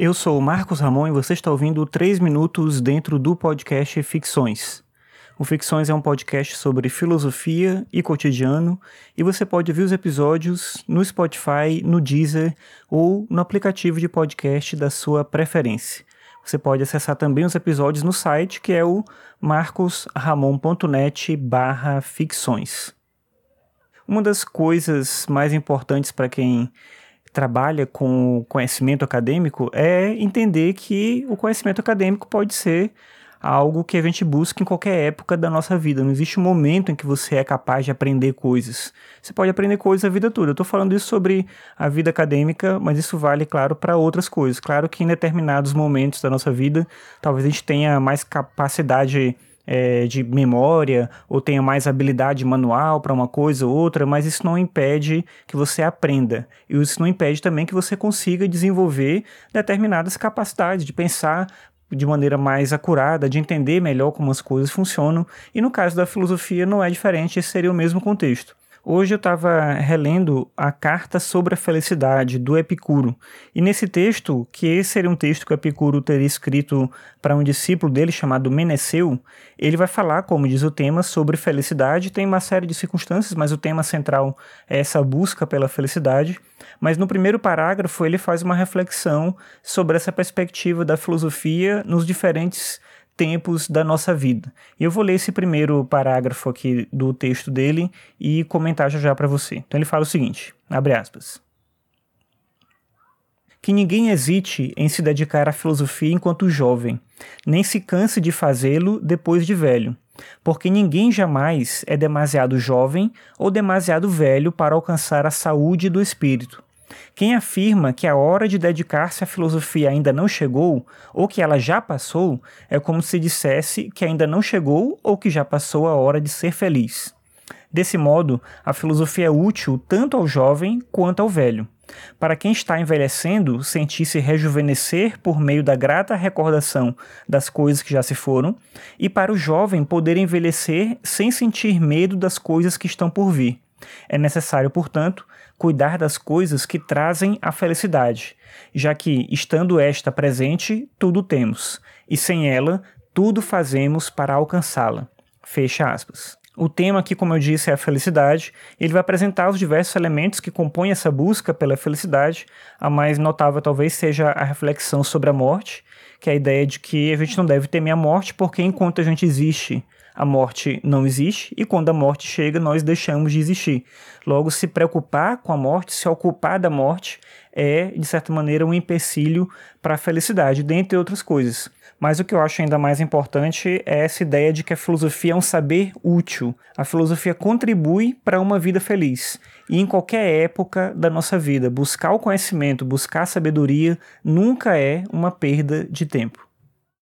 Eu sou o Marcos Ramon e você está ouvindo 3 minutos dentro do podcast Ficções. O Ficções é um podcast sobre filosofia e cotidiano e você pode ouvir os episódios no Spotify, no Deezer ou no aplicativo de podcast da sua preferência. Você pode acessar também os episódios no site que é o marcosramon.net barra ficções. Uma das coisas mais importantes para quem trabalha com conhecimento acadêmico é entender que o conhecimento acadêmico pode ser algo que a gente busca em qualquer época da nossa vida. Não existe um momento em que você é capaz de aprender coisas. Você pode aprender coisas a vida toda. Eu estou falando isso sobre a vida acadêmica, mas isso vale, claro, para outras coisas. Claro que em determinados momentos da nossa vida, talvez a gente tenha mais capacidade é, de memória ou tenha mais habilidade manual para uma coisa ou outra, mas isso não impede que você aprenda. E isso não impede também que você consiga desenvolver determinadas capacidades de pensar de maneira mais acurada, de entender melhor como as coisas funcionam. E no caso da filosofia não é diferente, esse seria o mesmo contexto. Hoje eu estava relendo a Carta sobre a Felicidade, do Epicuro. E nesse texto, que esse seria um texto que Epicuro teria escrito para um discípulo dele chamado Meneceu, ele vai falar, como diz o tema, sobre felicidade. Tem uma série de circunstâncias, mas o tema central é essa busca pela felicidade. Mas no primeiro parágrafo ele faz uma reflexão sobre essa perspectiva da filosofia nos diferentes tempos da nossa vida. Eu vou ler esse primeiro parágrafo aqui do texto dele e comentar já já para você. Então ele fala o seguinte, abre aspas. Que ninguém hesite em se dedicar à filosofia enquanto jovem, nem se canse de fazê-lo depois de velho, porque ninguém jamais é demasiado jovem ou demasiado velho para alcançar a saúde do espírito quem afirma que a hora de dedicar-se à filosofia ainda não chegou, ou que ela já passou, é como se dissesse que ainda não chegou ou que já passou a hora de ser feliz. Desse modo, a filosofia é útil tanto ao jovem quanto ao velho. Para quem está envelhecendo, sentir-se rejuvenescer por meio da grata recordação das coisas que já se foram, e para o jovem poder envelhecer sem sentir medo das coisas que estão por vir. É necessário, portanto, cuidar das coisas que trazem a felicidade, já que, estando esta presente, tudo temos, e sem ela, tudo fazemos para alcançá-la. Fecha aspas. O tema aqui, como eu disse, é a felicidade. Ele vai apresentar os diversos elementos que compõem essa busca pela felicidade. A mais notável talvez seja a reflexão sobre a morte, que é a ideia de que a gente não deve temer a morte, porque enquanto a gente existe, a morte não existe e quando a morte chega, nós deixamos de existir. Logo, se preocupar com a morte, se ocupar da morte, é, de certa maneira, um empecilho para a felicidade, dentre outras coisas. Mas o que eu acho ainda mais importante é essa ideia de que a filosofia é um saber útil. A filosofia contribui para uma vida feliz. E em qualquer época da nossa vida, buscar o conhecimento, buscar a sabedoria, nunca é uma perda de tempo.